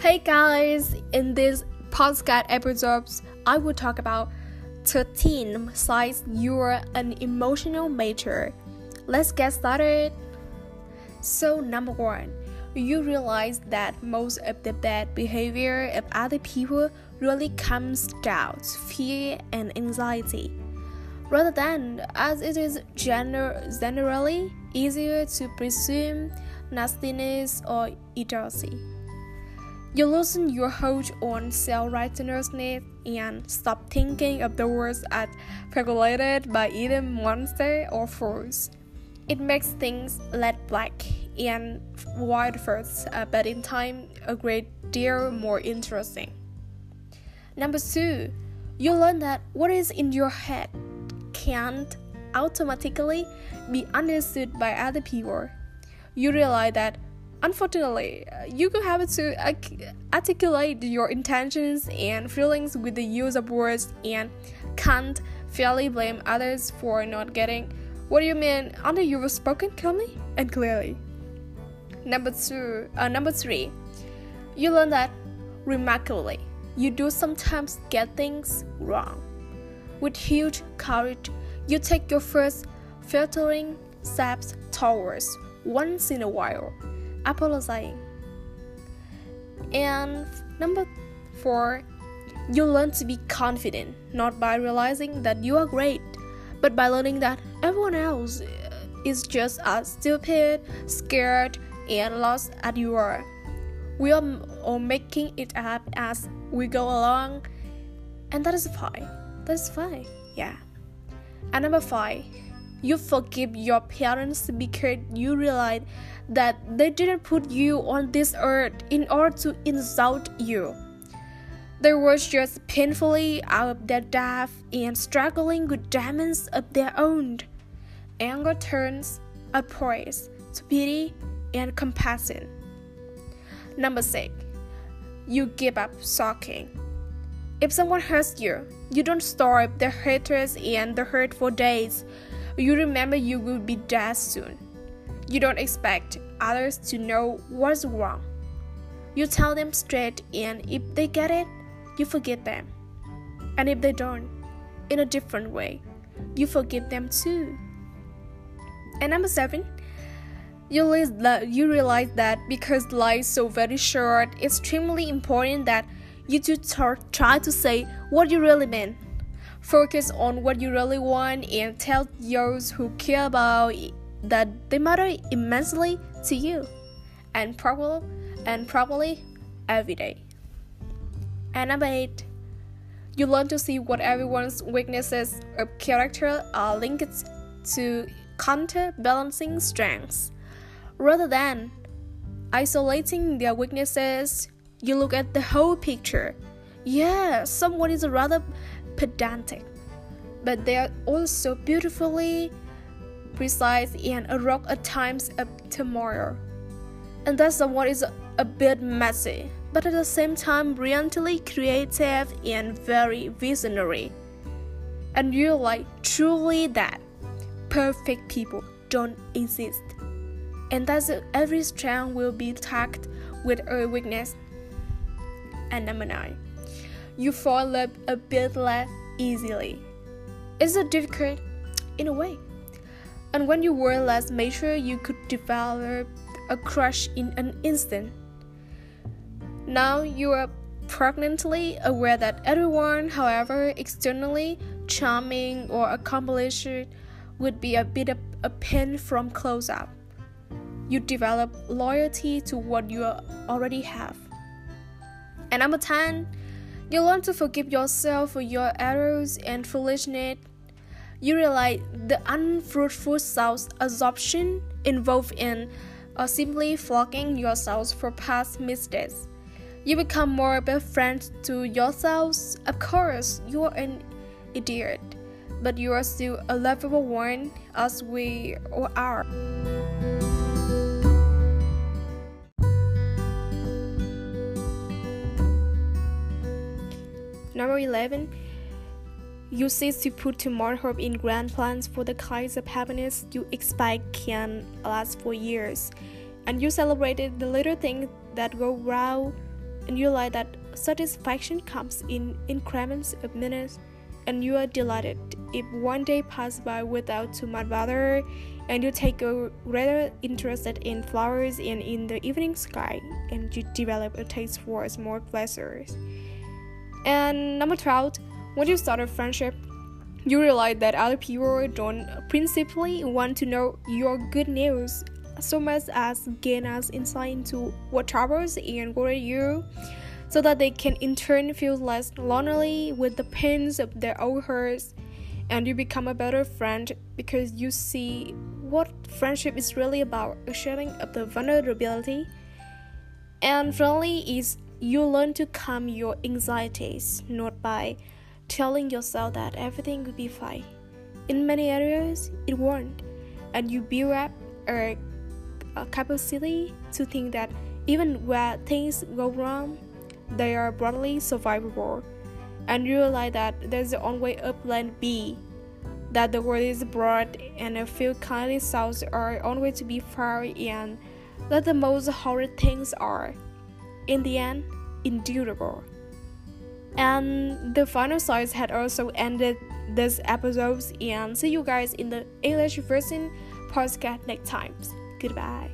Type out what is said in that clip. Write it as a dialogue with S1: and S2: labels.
S1: Hey guys, in this podcast episodes, I will talk about 13 signs you're an emotional mature. Let's get started. So, number one, you realize that most of the bad behavior of other people really comes down to fear and anxiety, rather than as it is gener- generally easier to presume nastiness or idiocy. You loosen your hold on self-righteousness and stop thinking of the words as regulated by either monster or force. It makes things less black and white first, uh, but in time a great deal more interesting. Number two, you learn that what is in your head can't automatically be understood by other people. You realize that unfortunately, you could have to articulate your intentions and feelings with the use of words and can't fairly blame others for not getting what do you mean until you've spoken calmly and clearly. Number two, uh, number three, you learn that remarkably, you do sometimes get things wrong. With huge courage, you take your first filtering steps towards once in a while apologizing. And number four, you learn to be confident, not by realizing that you are great, but by learning that everyone else uh, is just as stupid, scared, and lost as you are. We are all making it up as we go along, and that is fine. That is fine, yeah. And number five, you forgive your parents because you realize that they didn't put you on this earth in order to insult you. They were just painfully out of their depth and struggling with demons of their own. Anger turns a praise to pity and compassion. Number six, you give up sulking. If someone hurts you, you don't store the hatred and the hurt for days. You remember you will be dead soon. You don't expect others to know what's wrong. You tell them straight, and if they get it, you forgive them. And if they don't, in a different way, you forgive them too. And number seven, you realize, you realize that because life is so very short, it's extremely important that you do try to say what you really mean. Focus on what you really want and tell those who care about that they matter immensely to you and probably and probably every day. And number eight, you learn to see what everyone's weaknesses of character are linked to counterbalancing strengths. Rather than isolating their weaknesses, you look at the whole picture. Yeah, someone is a rather pedantic, but they are also beautifully precise and a rock at times of tomorrow. And that someone is a bit messy, but at the same time brilliantly creative and very visionary. And you're like truly that perfect people don't exist. And that every strength will be tagged with a weakness. And number nine, you fall love a bit less easily. Is it difficult? In a way. And when you were less mature, you could develop a crush in an instant. Now you are pregnantly aware that everyone, however externally charming or accomplished, would be a bit of a pin from close up. You develop loyalty to what you already have. And number 10, you learn to forgive yourself for your errors and foolishness you realize the unfruitful self absorption involved in or simply flogging yourselves for past mistakes. You become more of a friend to yourselves. Of course, you are an idiot, but you are still a lovable one, as we all are. Number 11 you cease to put much hope in grand plans for the kinds of happiness you expect can last for years, and you celebrated the little things that go well and you realize that satisfaction comes in increments of minutes, and you are delighted if one day passes by without too much bother, and you take a greater interest in flowers and in the evening sky, and you develop a taste for small pleasures. And number 12, when you start a friendship, you realize that other people don't principally want to know your good news so much as gain us insight into what troubles and worry you so that they can in turn feel less lonely with the pains of their own hurts. And you become a better friend because you see what friendship is really about a sharing of the vulnerability. And finally is you learn to calm your anxieties not by telling yourself that everything will be fine. In many areas, it won't, and you build up a, a capacity to think that even where things go wrong, they are broadly survivable, and you realize that there's the only way up plan B, that the world is broad and a few kindly souls are only to be far and that the most horrid things are, in the end, endurable. And the final size had also ended this episode, and see you guys in the English version podcast next times. Goodbye.